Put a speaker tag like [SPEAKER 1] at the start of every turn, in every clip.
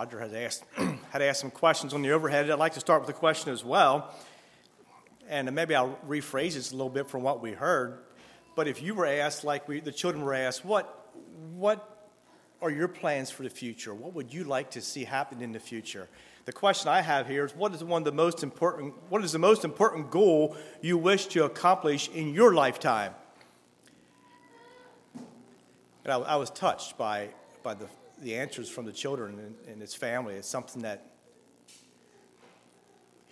[SPEAKER 1] Roger has asked, had asked some questions on the overhead. I'd like to start with a question as well. And maybe I'll rephrase this a little bit from what we heard. But if you were asked, like we, the children were asked, what, what are your plans for the future? What would you like to see happen in the future? The question I have here is what is one of the most important what is the most important goal you wish to accomplish in your lifetime? And I, I was touched by, by the, the answers from the children and, and its family. It's something that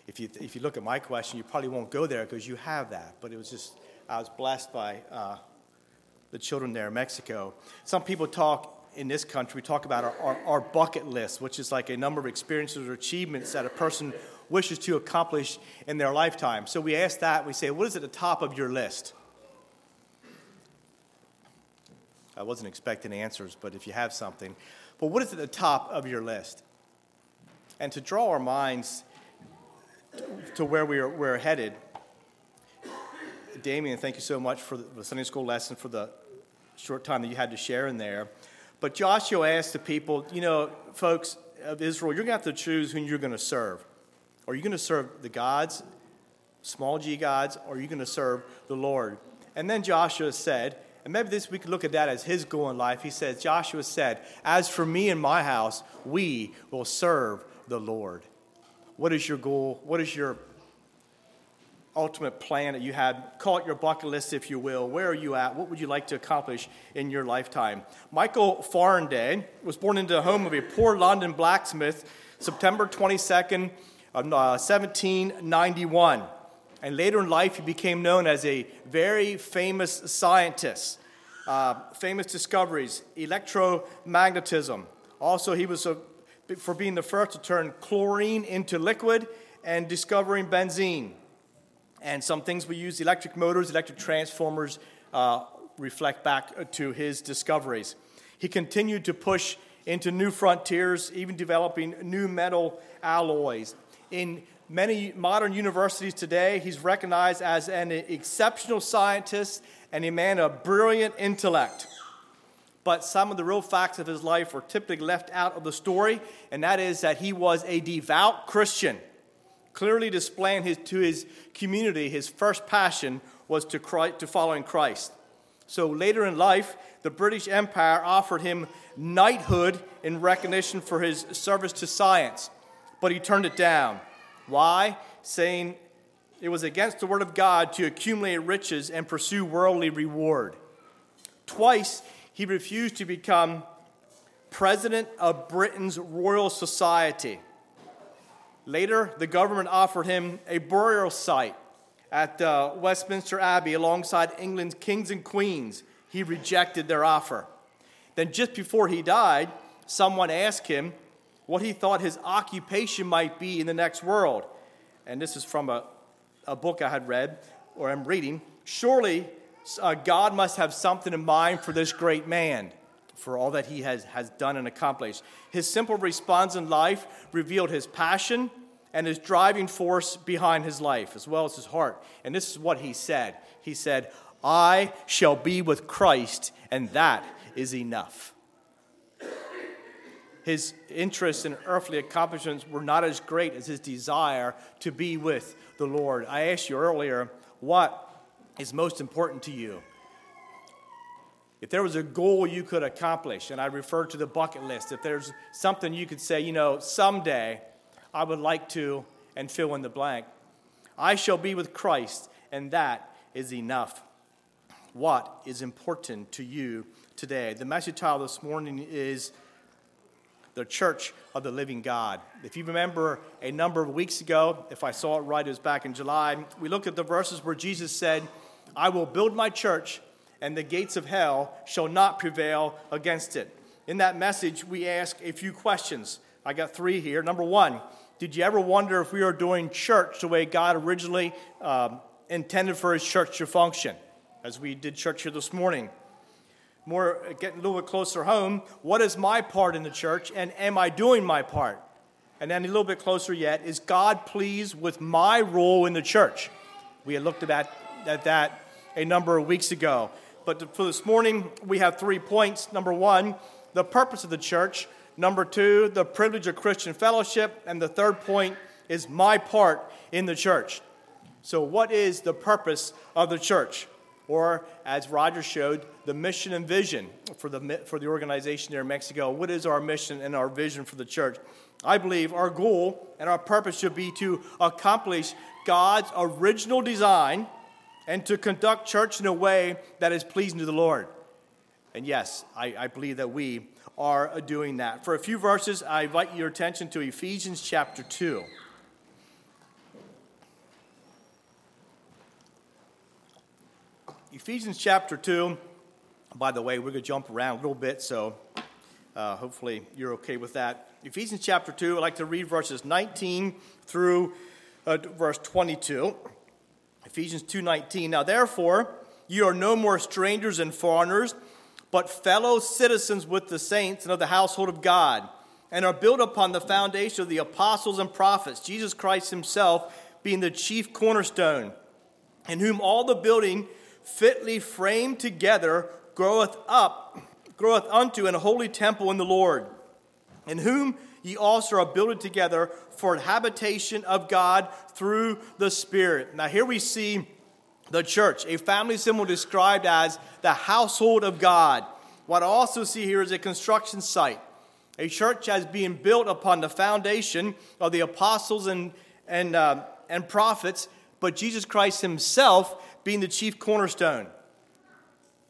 [SPEAKER 1] if you, if you look at my question, you probably won't go there because you have that. But it was just, I was blessed by uh, the children there in Mexico. Some people talk in this country, we talk about our, our, our, bucket list, which is like a number of experiences or achievements that a person wishes to accomplish in their lifetime. So we ask that, we say, what is at the top of your list? I wasn't expecting answers, but if you have something. But what is at the top of your list? And to draw our minds to where we are, we're headed, Damien, thank you so much for the Sunday school lesson for the short time that you had to share in there. But Joshua asked the people, you know, folks of Israel, you're going to have to choose who you're going to serve. Are you going to serve the gods, small g gods, or are you going to serve the Lord? And then Joshua said, and maybe this we could look at that as his goal in life. He says, Joshua said, As for me and my house, we will serve the Lord. What is your goal? What is your ultimate plan that you had. Call it your bucket list, if you will. Where are you at? What would you like to accomplish in your lifetime? Michael Faraday was born into the home of a poor London blacksmith September 22nd, of, uh, 1791. And later in life, he became known as a very famous scientist. Uh, famous discoveries, electromagnetism. Also, he was a, for being the first to turn chlorine into liquid and discovering benzene. And some things we use electric motors, electric transformers, uh, reflect back to his discoveries. He continued to push into new frontiers, even developing new metal alloys. In many modern universities today, he's recognized as an exceptional scientist and a man of brilliant intellect. But some of the real facts of his life were typically left out of the story, and that is that he was a devout Christian clearly displaying his, to his community his first passion was to, Christ, to following Christ. So later in life, the British Empire offered him knighthood in recognition for his service to science, but he turned it down. Why? Saying it was against the word of God to accumulate riches and pursue worldly reward. Twice, he refused to become president of Britain's Royal Society. Later, the government offered him a burial site at uh, Westminster Abbey alongside England's kings and queens. He rejected their offer. Then, just before he died, someone asked him what he thought his occupation might be in the next world. And this is from a, a book I had read or I'm reading. Surely uh, God must have something in mind for this great man for all that he has, has done and accomplished. His simple response in life revealed his passion and his driving force behind his life, as well as his heart. And this is what he said He said, I shall be with Christ, and that is enough. His interests and earthly accomplishments were not as great as his desire to be with the Lord. I asked you earlier, what is most important to you? If there was a goal you could accomplish, and I refer to the bucket list, if there's something you could say, you know, someday I would like to, and fill in the blank, I shall be with Christ, and that is enough. What is important to you today? The message title this morning is The Church of the Living God. If you remember a number of weeks ago, if I saw it right, it was back in July, we looked at the verses where Jesus said, I will build my church and the gates of hell shall not prevail against it. In that message, we ask a few questions. I got three here. Number one, did you ever wonder if we are doing church the way God originally um, intended for His church to function? As we did church here this morning. More, uh, getting a little bit closer home, what is my part in the church, and am I doing my part? And then a little bit closer yet, is God pleased with my role in the church? We had looked at that, at that a number of weeks ago. But for this morning, we have three points. Number one, the purpose of the church. Number two, the privilege of Christian fellowship. And the third point is my part in the church. So, what is the purpose of the church? Or, as Roger showed, the mission and vision for the, for the organization there in Mexico. What is our mission and our vision for the church? I believe our goal and our purpose should be to accomplish God's original design and to conduct church in a way that is pleasing to the Lord. And yes, I, I believe that we are doing that. For a few verses, I invite your attention to Ephesians chapter 2. Ephesians chapter 2. By the way, we're going to jump around a little bit, so uh, hopefully you're okay with that. Ephesians chapter 2, I'd like to read verses 19 through uh, verse 22. Ephesians 2:19. Now therefore, you are no more strangers and foreigners, but fellow citizens with the saints and of the household of God, and are built upon the foundation of the apostles and prophets, Jesus Christ himself being the chief cornerstone, in whom all the building fitly framed together groweth up, groweth unto an holy temple in the Lord, in whom ye also are builded together for an habitation of God through the Spirit. Now, here we see the church, a family symbol described as the household of God. What I also see here is a construction site, a church as being built upon the foundation of the apostles and, and, uh, and prophets, but Jesus Christ himself being the chief cornerstone.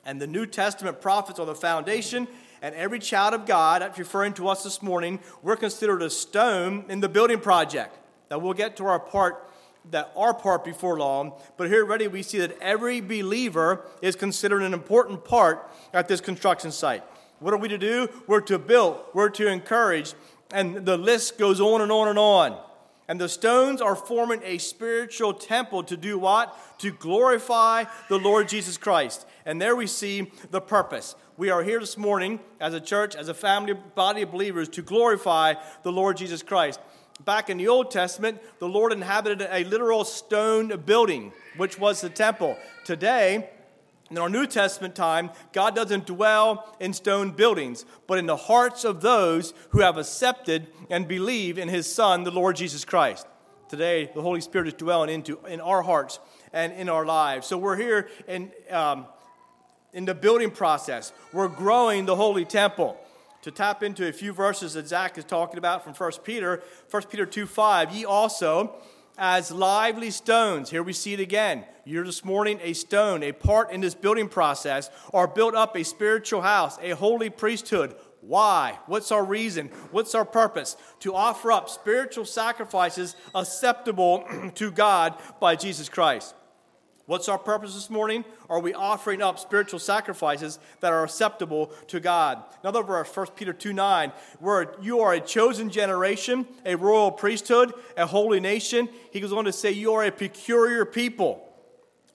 [SPEAKER 1] And the New Testament prophets are the foundation, and every child of God, that's referring to us this morning, we're considered a stone in the building project. Now we'll get to our part that our part before long, but here already we see that every believer is considered an important part at this construction site. What are we to do? We're to build, we're to encourage, and the list goes on and on and on. And the stones are forming a spiritual temple to do what? To glorify the Lord Jesus Christ. And there we see the purpose. We are here this morning as a church, as a family, body of believers, to glorify the Lord Jesus Christ. Back in the Old Testament, the Lord inhabited a literal stone building, which was the temple. Today, in our New Testament time, God doesn't dwell in stone buildings, but in the hearts of those who have accepted and believe in his Son, the Lord Jesus Christ. Today, the Holy Spirit is dwelling into in our hearts and in our lives. So we're here in um, in the building process. We're growing the holy temple. To tap into a few verses that Zach is talking about from 1 Peter, 1 Peter 2 5, ye also, as lively stones, here we see it again. You're this morning a stone, a part in this building process, are built up a spiritual house, a holy priesthood. Why? What's our reason? What's our purpose? To offer up spiritual sacrifices acceptable to God by Jesus Christ. What's our purpose this morning? Are we offering up spiritual sacrifices that are acceptable to God? Another verse, 1 Peter 2 9, where you are a chosen generation, a royal priesthood, a holy nation. He goes on to say, You are a peculiar people.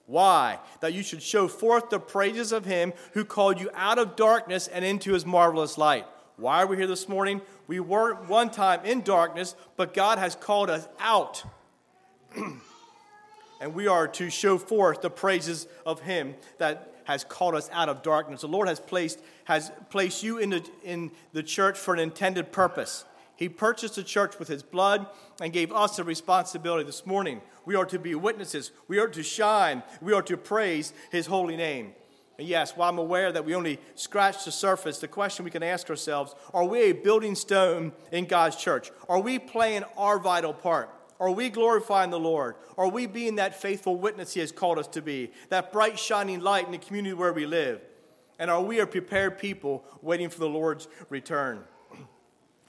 [SPEAKER 1] Why? That you should show forth the praises of him who called you out of darkness and into his marvelous light. Why are we here this morning? We were one time in darkness, but God has called us out. and we are to show forth the praises of him that has called us out of darkness. The Lord has placed, has placed you in the, in the church for an intended purpose. He purchased the church with his blood and gave us a responsibility this morning. We are to be witnesses. We are to shine. We are to praise his holy name. And yes, while I'm aware that we only scratched the surface, the question we can ask ourselves are we a building stone in God's church? Are we playing our vital part? Are we glorifying the Lord? Are we being that faithful witness He has called us to be? That bright, shining light in the community where we live? And are we a prepared people waiting for the Lord's return?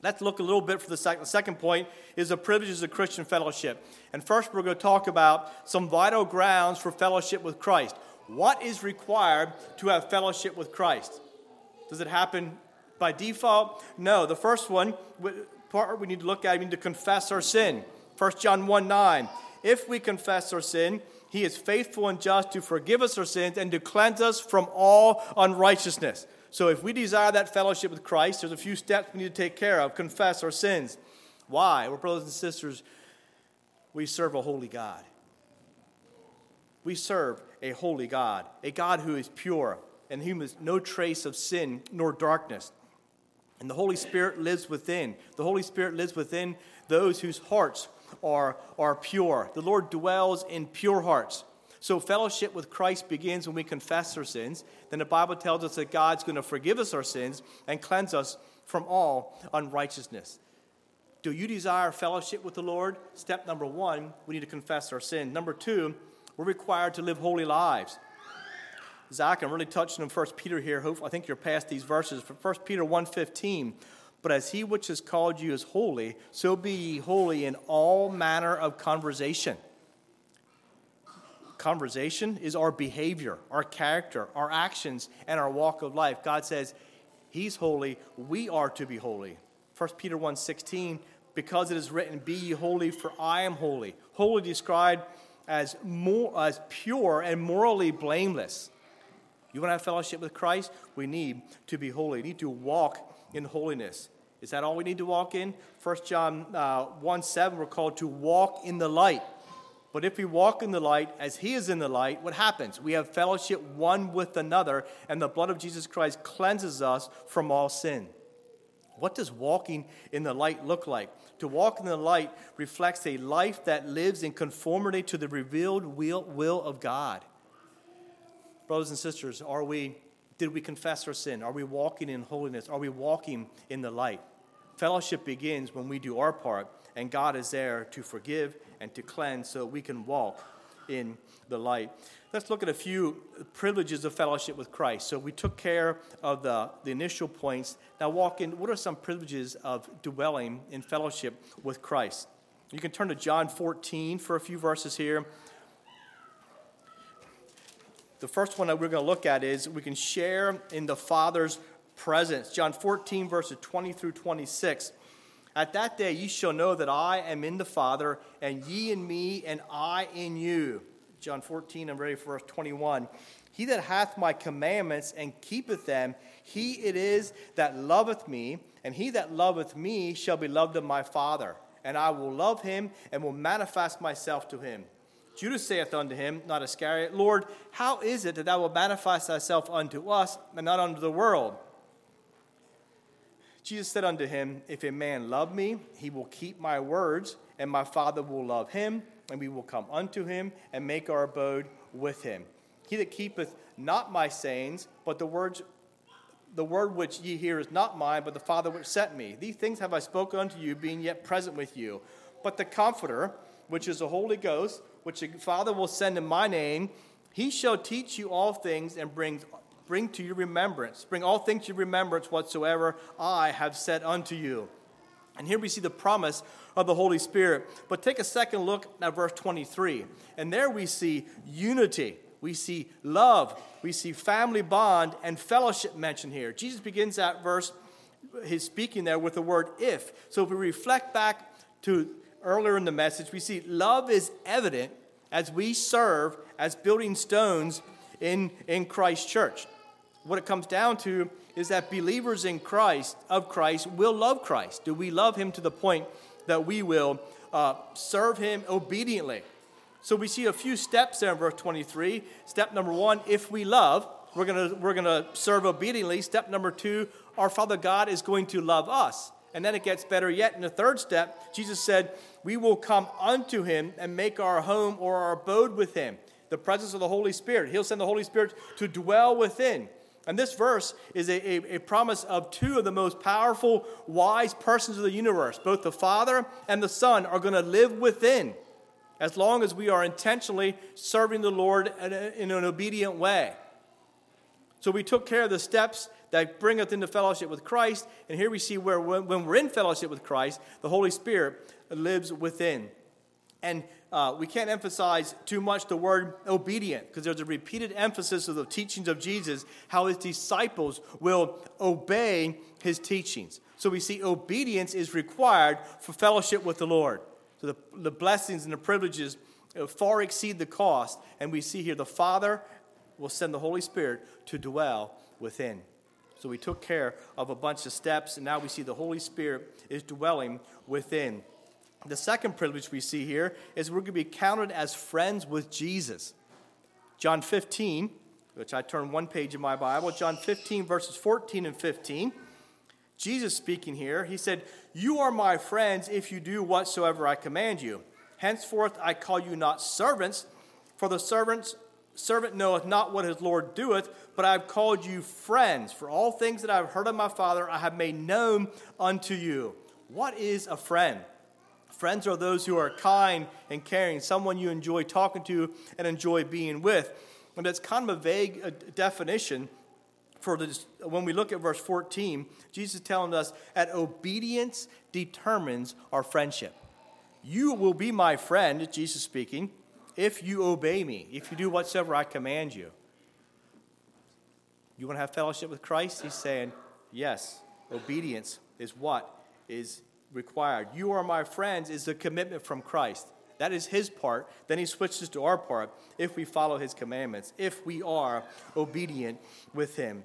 [SPEAKER 1] Let's look a little bit for the second. The second point is the privileges of Christian fellowship. And first, we're going to talk about some vital grounds for fellowship with Christ. What is required to have fellowship with Christ? Does it happen by default? No. The first one, part we need to look at, we need to confess our sin. 1 John 1 9. If we confess our sin, he is faithful and just to forgive us our sins and to cleanse us from all unrighteousness. So, if we desire that fellowship with Christ, there's a few steps we need to take care of. Confess our sins. Why? Well, brothers and sisters, we serve a holy God. We serve a holy God, a God who is pure and whom is no trace of sin nor darkness. And the Holy Spirit lives within. The Holy Spirit lives within those whose hearts are, are pure. The Lord dwells in pure hearts. So, fellowship with Christ begins when we confess our sins. Then the Bible tells us that God's going to forgive us our sins and cleanse us from all unrighteousness. Do you desire fellowship with the Lord? Step number one, we need to confess our sin. Number two, we're required to live holy lives. Zach, I'm really touching on 1 Peter here. I think you're past these verses. 1 Peter 1.15, But as he which has called you is holy, so be ye holy in all manner of conversation. Conversation is our behavior, our character, our actions, and our walk of life. God says, He's holy, we are to be holy. 1 Peter 1.16, because it is written, Be ye holy, for I am holy. Holy described as, more, as pure and morally blameless. You want to have fellowship with Christ? We need to be holy. We need to walk in holiness. Is that all we need to walk in? 1 John uh, 1 7, we're called to walk in the light. But if we walk in the light as he is in the light, what happens? We have fellowship one with another, and the blood of Jesus Christ cleanses us from all sin. What does walking in the light look like? To walk in the light reflects a life that lives in conformity to the revealed will, will of God. Brothers and sisters, are we, did we confess our sin? Are we walking in holiness? Are we walking in the light? Fellowship begins when we do our part, and God is there to forgive and to cleanse so we can walk in the light. Let's look at a few privileges of fellowship with Christ. So we took care of the, the initial points. Now, walk in. What are some privileges of dwelling in fellowship with Christ? You can turn to John 14 for a few verses here. The first one that we're going to look at is we can share in the Father's presence. John 14, verses 20 through 26. At that day ye shall know that I am in the Father, and ye in me, and I in you. John 14, I'm ready for verse 21. He that hath my commandments and keepeth them, he it is that loveth me, and he that loveth me shall be loved of my Father. And I will love him and will manifest myself to him. Judas saith unto him, not Iscariot, Lord, how is it that thou wilt manifest thyself unto us and not unto the world? Jesus said unto him, If a man love me, he will keep my words, and my Father will love him, and we will come unto him and make our abode with him. He that keepeth not my sayings, but the words the word which ye hear is not mine, but the Father which sent me. These things have I spoken unto you, being yet present with you. But the Comforter, which is the Holy Ghost, which the Father will send in my name, he shall teach you all things and bring, bring to your remembrance, bring all things to your remembrance whatsoever I have said unto you. And here we see the promise of the Holy Spirit. But take a second look at verse 23. And there we see unity. We see love. We see family bond and fellowship mentioned here. Jesus begins that verse, he's speaking there with the word if. So if we reflect back to earlier in the message, we see love is evident as we serve as building stones in, in Christ's church. What it comes down to is that believers in Christ, of Christ, will love Christ. Do we love him to the point that we will uh, serve him obediently? So we see a few steps there in verse 23. Step number one, if we love, we're going we're to serve obediently. Step number two, our Father God is going to love us. And then it gets better yet. In the third step, Jesus said, We will come unto him and make our home or our abode with him. The presence of the Holy Spirit. He'll send the Holy Spirit to dwell within. And this verse is a, a, a, promise of two of the most powerful, wise persons of the universe. Both the Father and the Son are going to live within as long as we are intentionally serving the Lord in, an obedient way. So we took care of the steps that bring us into fellowship with Christ. And here we see where when we're in fellowship with Christ, the Holy Spirit lives within. And uh, we can't emphasize too much the word obedient because there's a repeated emphasis of the teachings of Jesus, how his disciples will obey his teachings. So we see obedience is required for fellowship with the Lord. So the, the blessings and the privileges uh, far exceed the cost. And we see here the Father will send the Holy Spirit to dwell within. So we took care of a bunch of steps, and now we see the Holy Spirit is dwelling within. The second privilege we see here is we're going to be counted as friends with Jesus. John 15, which I turn one page in my Bible, John 15, verses 14 and 15. Jesus speaking here, he said, You are my friends if you do whatsoever I command you. Henceforth I call you not servants, for the servants servant knoweth not what his Lord doeth, but I have called you friends. For all things that I have heard of my Father I have made known unto you. What is a friend? Friends are those who are kind and caring, someone you enjoy talking to and enjoy being with. And that's kind of a vague uh, definition for this. When we look at verse 14, Jesus is telling us that obedience determines our friendship. You will be my friend, Jesus speaking, if you obey me, if you do whatsoever I command you. You want to have fellowship with Christ? He's saying, yes, obedience is what is required. You are my friends is a commitment from Christ. That is his part. Then he switches to our part if we follow his commandments, if we are obedient with him.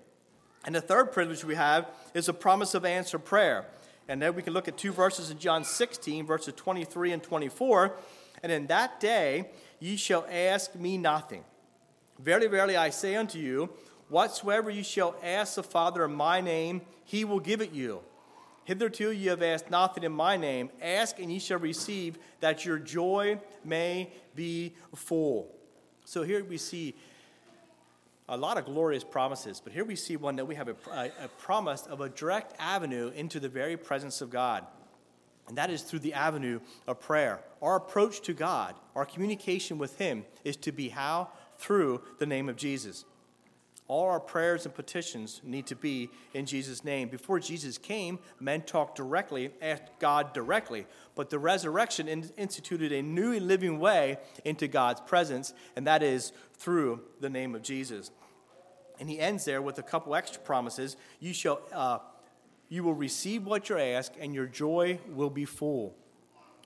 [SPEAKER 1] And the third privilege we have is a promise of answered prayer. And then we can look at two verses in John 16, verses 23 and 24. And in that day ye shall ask me nothing. Verily, verily, I say unto you, whatsoever ye shall ask the Father in my name, he will give it you. Hitherto ye have asked nothing in my name. Ask and ye shall receive, that your joy may be full. So here we see a lot of glorious promises, but here we see one that we have a, a, a, promise of a direct avenue into the very presence of God. And that is through the avenue of prayer. Our approach to God, our communication with Him, is to be how? Through the name of Jesus. All our prayers and petitions need to be in Jesus' name. Before Jesus came, men talked directly, asked God directly. But the resurrection instituted a new and living way into God's presence, and that is through the name of Jesus. And he ends there with a couple extra promises. You shall, uh, you will receive what you ask, and your joy will be full.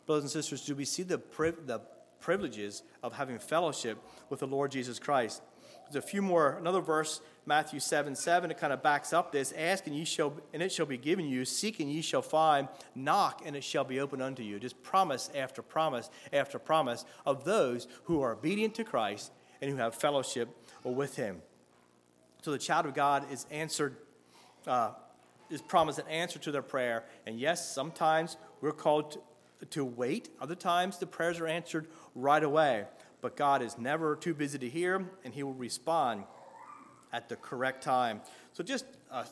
[SPEAKER 1] Brothers and sisters, do we see the, the privileges of having fellowship with the Lord Jesus Christ? There's a few more, another verse, Matthew 7 7, it kind of backs up this. Ask and ye shall, and it shall be given you. Seek and ye shall find. Knock and it shall be opened unto you. Just promise after promise after promise of those who are obedient to Christ and who have fellowship with him. So the child of God is answered, uh, is promised an answer to their prayer. And yes, sometimes we're called to, to wait. Other times the prayers are answered right away. But God is never too busy to hear, and He will respond at the correct time. So just uh,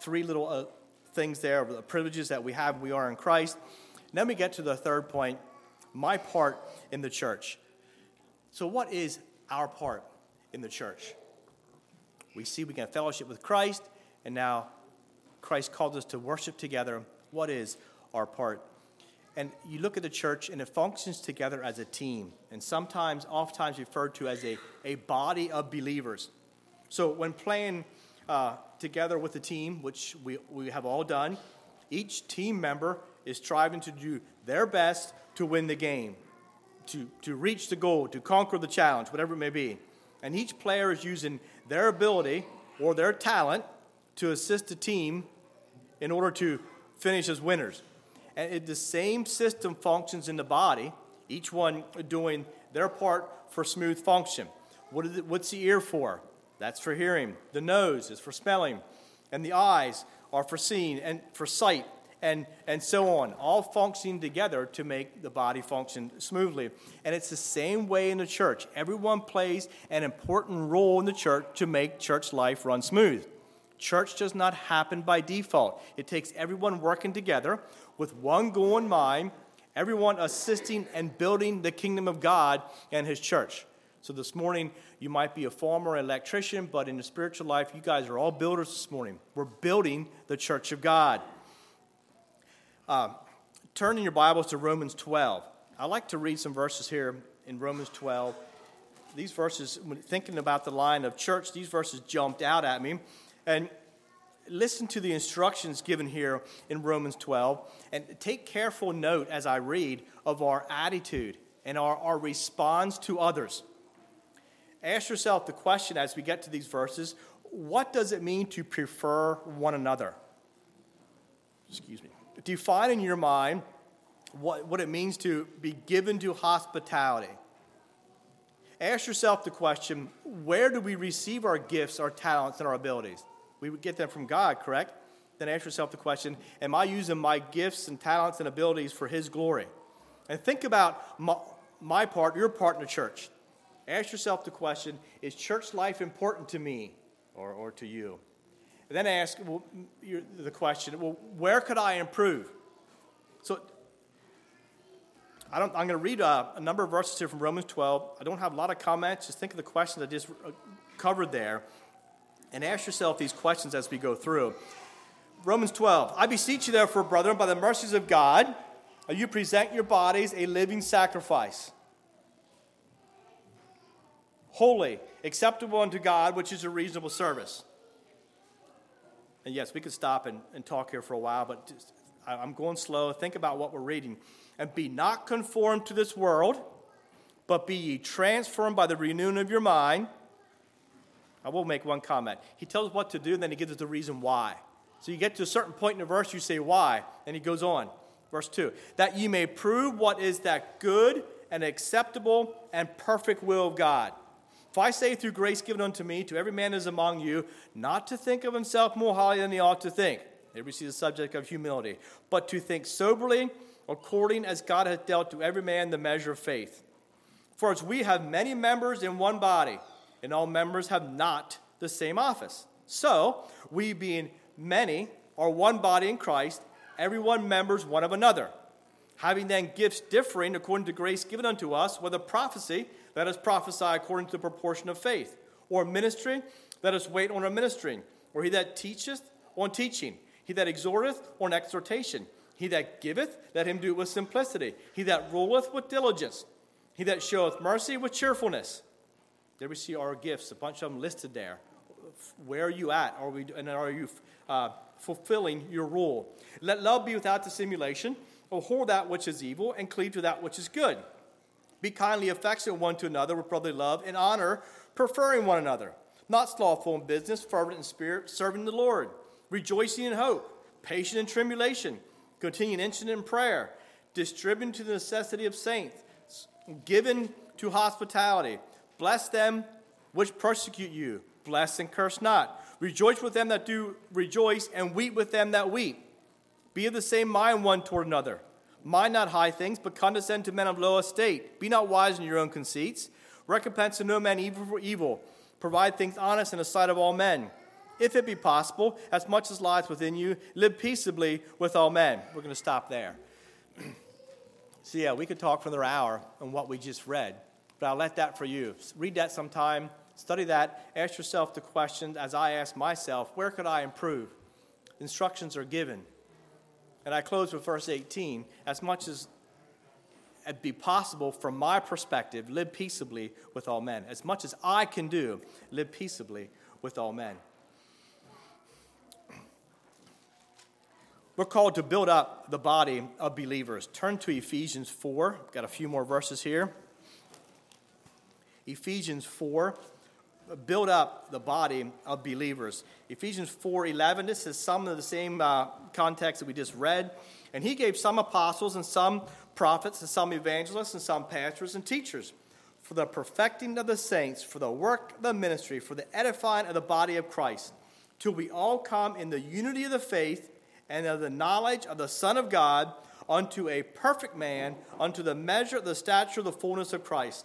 [SPEAKER 1] three little uh, things there, the privileges that we have, we are in Christ. Then we get to the third point my part in the church. So, what is our part in the church? We see we can fellowship with Christ, and now Christ called us to worship together. What is our part? And you look at the church, and it functions together as a team, and sometimes, oftentimes referred to as a, a body of believers. So when playing uh, together with a team, which we, we have all done, each team member is striving to do their best to win the game, to, to reach the goal, to conquer the challenge, whatever it may be. And each player is using their ability or their talent to assist the team in order to finish as winners. And it, the same system functions in the body, each one doing their part for smooth function. What it, what's the ear for? That's for hearing. The nose is for smelling. And the eyes are for seeing and for sight and, and so on, all functioning together to make the body function smoothly. And it's the same way in the church. Everyone plays an important role in the church to make church life run smooth. Church does not happen by default, it takes everyone working together with one goal in mind, everyone assisting and building the kingdom of God and His church. So this morning, you might be a farmer, an electrician, but in the spiritual life, you guys are all builders this morning. We're building the church of God. Uh, turn in your Bibles to Romans 12. I like to read some verses here in Romans 12. These verses, when thinking about the line of church, these verses jumped out at me. And listen to the instructions given here in Romans 12 and take careful note as I read of our attitude and our, our response to others. Ask yourself the question as we get to these verses what does it mean to prefer one another? Excuse me define in your mind what, what it means to be given to hospitality. Ask yourself the question where do we receive our gifts, our talents, and our abilities? We would get them from God, correct? then ask yourself the question Am I using my gifts and talents and abilities for His glory? And think about my, my part, your part in the church. Ask yourself the question Is church life important to me or, or to you? And then ask well, the question Well, where could I improve? So I am going to read a, uh, a, number of verses here from Romans 12. I don't have a lot of comments. Just think of the questions I just uh, covered there and ask yourself these questions as we go through. Romans 12. I beseech you, therefore, brethren, by the mercies of God, you present your bodies a living sacrifice, holy, acceptable unto God, which is a reasonable service. And yes, we could stop and, and talk here for a while, but just, I, I'm going slow. Think about what we're reading and be not conformed to this world, but be ye transformed by the renewing of your mind. I will make one comment. He tells what to do, and then he gives us the reason why. So you get to a certain point in the verse, you say why, and he goes on. Verse 2 that ye may prove what is that good and acceptable and perfect will of God. For I say through grace given unto me, to every man is among you, not to think of himself more highly than he ought to think. Here we see the subject of humility, but to think soberly according as God hath dealt to every man the measure of faith. For as we have many members in one body, and all members have not the same office. So, we being many are one body in Christ, everyone members one of another. Having then gifts differing according to grace given unto us, whether prophecy, let us prophesy according to the proportion of faith, or ministry, let us wait on our ministering, or he that teacheth on teaching, he that exhorteth on exhortation he that giveth, let him do it with simplicity. He that ruleth with diligence. He that showeth mercy with cheerfulness. There we see our gifts, a bunch of them listed there. Where are you at? Are we, and are you uh, fulfilling your rule? Let love be without dissimulation. Abhor that which is evil, and cleave to that which is good. Be kindly affectionate one to another with brotherly love, and honor, preferring one another. Not slothful in business, fervent in spirit, serving the Lord, rejoicing in hope, patient in tribulation continuing instant in prayer, distributing to the necessity of saints, given to hospitality. Bless them which persecute you. Bless and curse not. Rejoice with them that do rejoice, and weep with them that weep. Be of the same mind one toward another. Mind not high things, but condescend to men of low estate. Be not wise in your own conceits. Recompense to no man evil for evil. Provide things honest in the sight of all men if it be possible, as much as lies within you, live peaceably with all men. We're going to stop there. so, yeah, we could talk for another hour on what we just read, but I'll let that for you. Read that sometime, study that, ask yourself the question, as I ask myself, where could I improve? Instructions are given. And I close with verse 18 as much as it be possible from my perspective, live peaceably with all men. As much as I can do, live peaceably with all men. We're called to build up the body of believers. Turn to Ephesians 4. Got a few more verses here. Ephesians 4 build up the body of believers. Ephesians 4:11 this is some of the same uh, context that we just read. And he gave some apostles and some prophets and some evangelists and some pastors and teachers for the perfecting of the saints, for the work of the ministry, for the edifying of the body of Christ, till we all come in the unity of the faith and of the knowledge of the Son of God unto a perfect man, unto the measure of the stature of the fullness of Christ,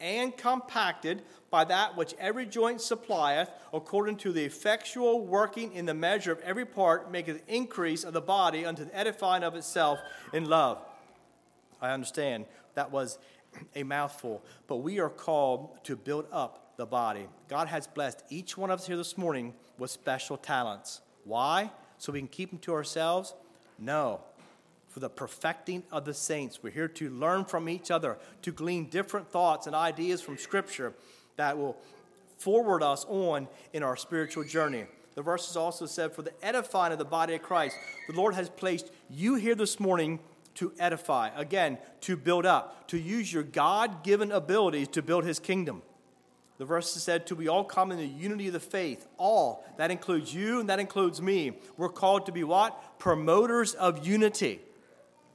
[SPEAKER 1] and compacted by that which every joint supplieth, according to the effectual working in the measure of every part, maketh increase of the body unto the edifying of itself in love. I understand that was a mouthful, but we are called to build up the body. God has blessed each one of us here this morning with special talents. Why? So we can keep them to ourselves? No for the perfecting of the saints. We're here to learn from each other, to glean different thoughts and ideas from Scripture that will forward us on in our spiritual journey. The verses also said, For the edifying of the body of Christ, the Lord has placed you here this morning to edify, again, to build up, to use your God given abilities to build his kingdom. The verse said, to we all come in the unity of the faith. All. That includes you and that includes me. We're called to be what? Promoters of unity.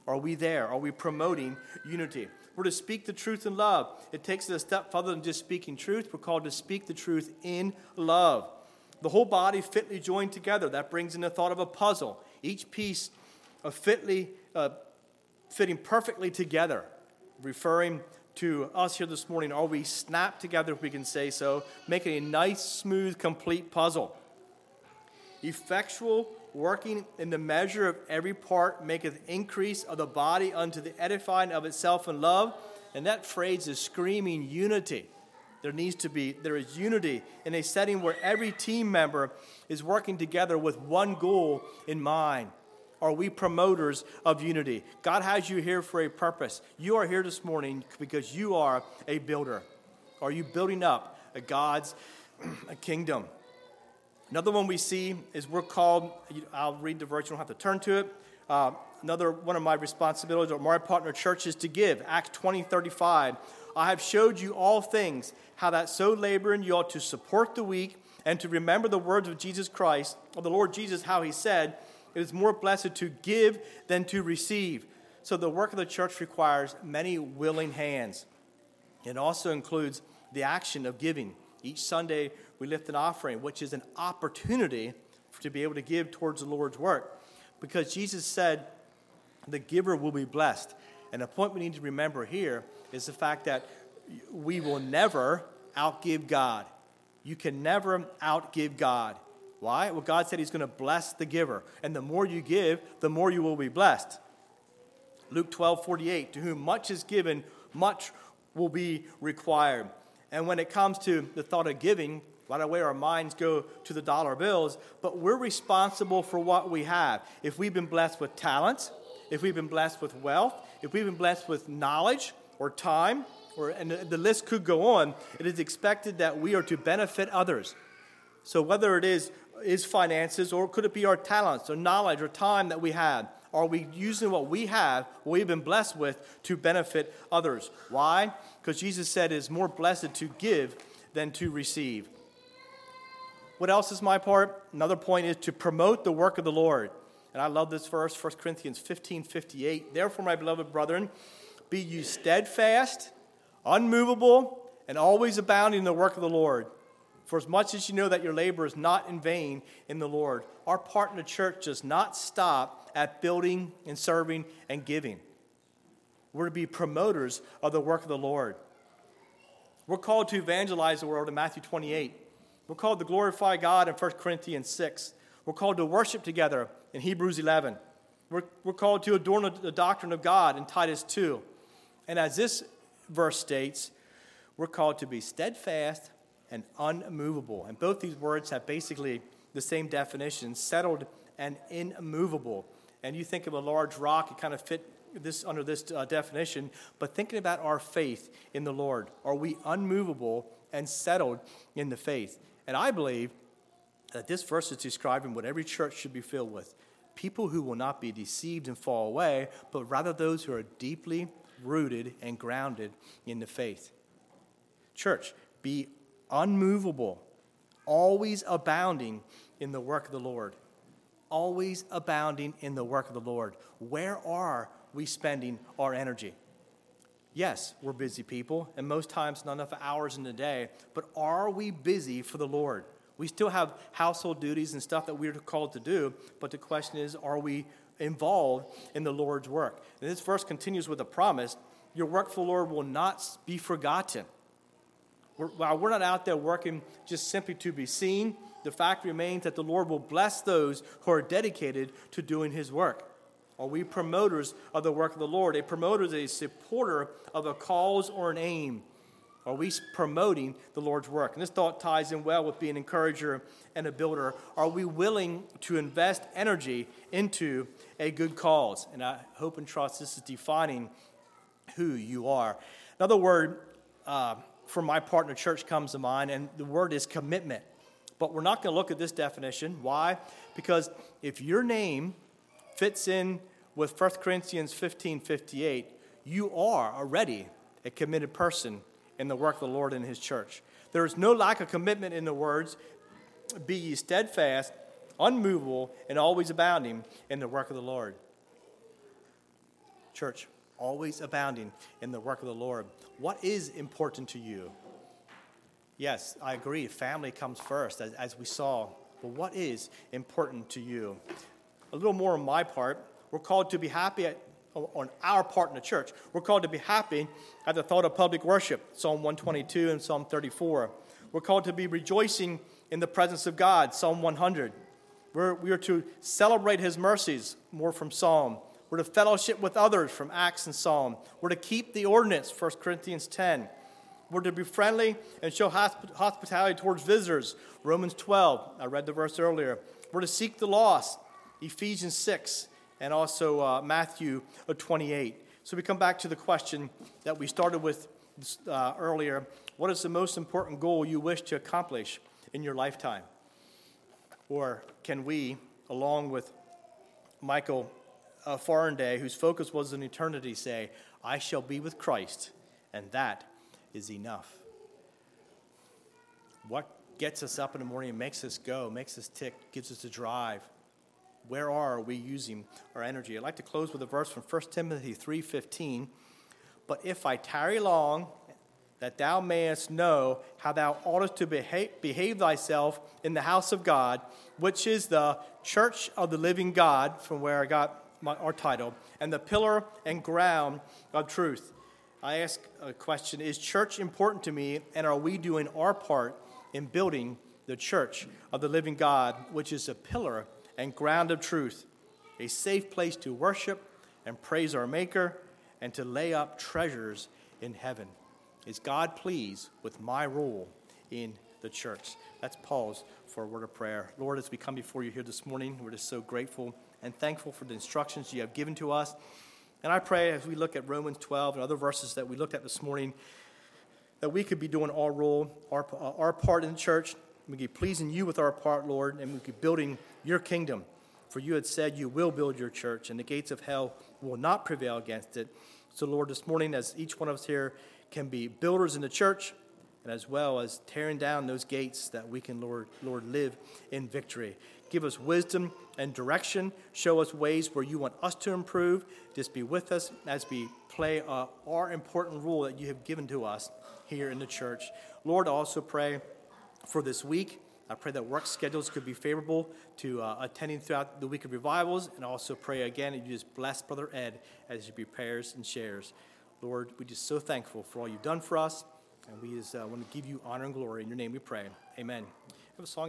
[SPEAKER 1] Are we there? Are we promoting unity? We're to speak the truth in love. It takes it a step further than just speaking truth. We're called to speak the truth in love. The whole body fitly joined together. That brings in the thought of a puzzle. Each piece of fitly, uh, fitting perfectly together, referring to us here this morning. Are we snapped together, if we can say so, making a nice, smooth, complete puzzle? Effectual working in the measure of every part maketh increase of the body unto the edifying of itself in love. And that phrase is screaming unity. There needs to be, there is unity in a setting where every team member is working together with one goal in mind. Are we promoters of unity? God has you here for a purpose. You are here this morning because you are a builder. Are you building up a God's a kingdom? Another one we see is we're called, I'll read the verse, you don't have to turn to it. Uh, another one of my responsibilities or my partner church is to give. Acts 20 35. I have showed you all things, how that so laboring you ought to support the weak and to remember the words of Jesus Christ, of the Lord Jesus, how he said, It is more blessed to give than to receive. So the work of the church requires many willing hands. It also includes the action of giving. Each Sunday, we lift an offering, which is an opportunity to be able to give towards the Lord's work. Because Jesus said, the giver will be blessed. And the point we need to remember here is the fact that we will never outgive God. You can never outgive God. Why? Well, God said He's going to bless the giver. And the more you give, the more you will be blessed. Luke 12 48, to whom much is given, much will be required. And when it comes to the thought of giving, Right away, our minds go to the dollar bills, but we're responsible for what we have. If we've been blessed with talents, if we've been blessed with wealth, if we've been blessed with knowledge or time, or, and the list could go on, it is expected that we are to benefit others. So whether it is, is finances or could it be our talents or knowledge or time that we have, are we using what we have, what we've been blessed with, to benefit others? Why? Because Jesus said it is more blessed to give than to receive. What else is my part? Another point is to promote the work of the Lord. And I love this verse, 1 Corinthians 15 58. Therefore, my beloved brethren, be you steadfast, unmovable, and always abounding in the work of the Lord. For as much as you know that your labor is not in vain in the Lord, our part in the church does not stop at building and serving and giving. We're to be promoters of the work of the Lord. We're called to evangelize the world in Matthew 28. We're called to glorify God in 1 Corinthians 6. We're called to worship together in Hebrews 11. We're, we're called to adorn the doctrine of God in Titus 2. And as this verse states, we're called to be steadfast and unmovable. And both these words have basically the same definition settled and immovable. And you think of a large rock, it kind of fit this under this uh, definition. But thinking about our faith in the Lord, are we unmovable and settled in the faith? And I believe that this verse is describing what every church should be filled with people who will not be deceived and fall away, but rather those who are deeply rooted and grounded in the faith. Church, be unmovable, always abounding in the work of the Lord. Always abounding in the work of the Lord. Where are we spending our energy? Yes, we're busy people, and most times not enough hours in the day, but are we busy for the Lord? We still have household duties and stuff that we're called to do, but the question is, are we involved in the Lord's work? And this verse continues with a promise your work for the Lord will not be forgotten. We're, while we're not out there working just simply to be seen, the fact remains that the Lord will bless those who are dedicated to doing His work. Are we promoters of the work of the Lord? A promoter is a supporter of a cause or an aim. Are we promoting the Lord's work? And this thought ties in well with being an encourager and a builder. Are we willing to invest energy into a good cause? And I hope and trust this is defining who you are. Another word uh, from my partner church comes to mind, and the word is commitment. But we're not going to look at this definition. Why? Because if your name fits in with 1 Corinthians 15 58, you are already a committed person in the work of the Lord and his church. There is no lack of commitment in the words, Be ye steadfast, unmovable, and always abounding in the work of the Lord. Church, always abounding in the work of the Lord. What is important to you? Yes, I agree. Family comes first, as, as we saw. But what is important to you? A little more on my part. We're called to be happy at, on our part in the church. We're called to be happy at the thought of public worship, Psalm 122 and Psalm 34. We're called to be rejoicing in the presence of God, Psalm 100. We're, we are to celebrate his mercies, more from Psalm. We're to fellowship with others from Acts and Psalm. We're to keep the ordinance, 1 Corinthians 10. We're to be friendly and show hosp- hospitality towards visitors, Romans 12. I read the verse earlier. We're to seek the lost, Ephesians 6, and also uh, Matthew uh, 28. So we come back to the question that we started with uh, earlier What is the most important goal you wish to accomplish in your lifetime? Or can we, along with Michael uh, whose focus was on eternity, say, I shall be with Christ, and that is enough. What gets us up in the morning and makes us go, makes us tick, gives us a drive? Where are we using our energy? I'd like to close with a verse from 1 Timothy 3:15. But if I tarry long, that thou mayest know how thou oughtest to behave, behave thyself in the house of God, which is the church of the living God, from where I got my, our title, and the pillar and ground of truth. I ask a question Is church important to me, and are we doing our part in building the church of the living God, which is a pillar and ground of truth, a safe place to worship and praise our Maker, and to lay up treasures in heaven? Is God pleased with my role in the church? That's pause for a word of prayer. Lord, as we come before you here this morning, we're just so grateful and thankful for the instructions you have given to us. And I pray as we look at Romans 12 and other verses that we looked at this morning, that we could be doing our role, our, our part in the church. We keep pleasing you with our part, Lord, and we keep building your kingdom. For you had said you will build your church, and the gates of hell will not prevail against it. So, Lord, this morning, as each one of us here can be builders in the church, and as well as tearing down those gates that we can, Lord, Lord, live in victory. Give us wisdom and direction. Show us ways where you want us to improve. Just be with us as we play uh, our important role that you have given to us here in the church. Lord, I also pray for this week. I pray that work schedules could be favorable to uh, attending throughout the week of revivals, and also pray again that you just bless Brother Ed as he prepares and shares. Lord, we're just so thankful for all you've done for us, and we just uh, want to give you honor and glory. In your name we pray. Amen.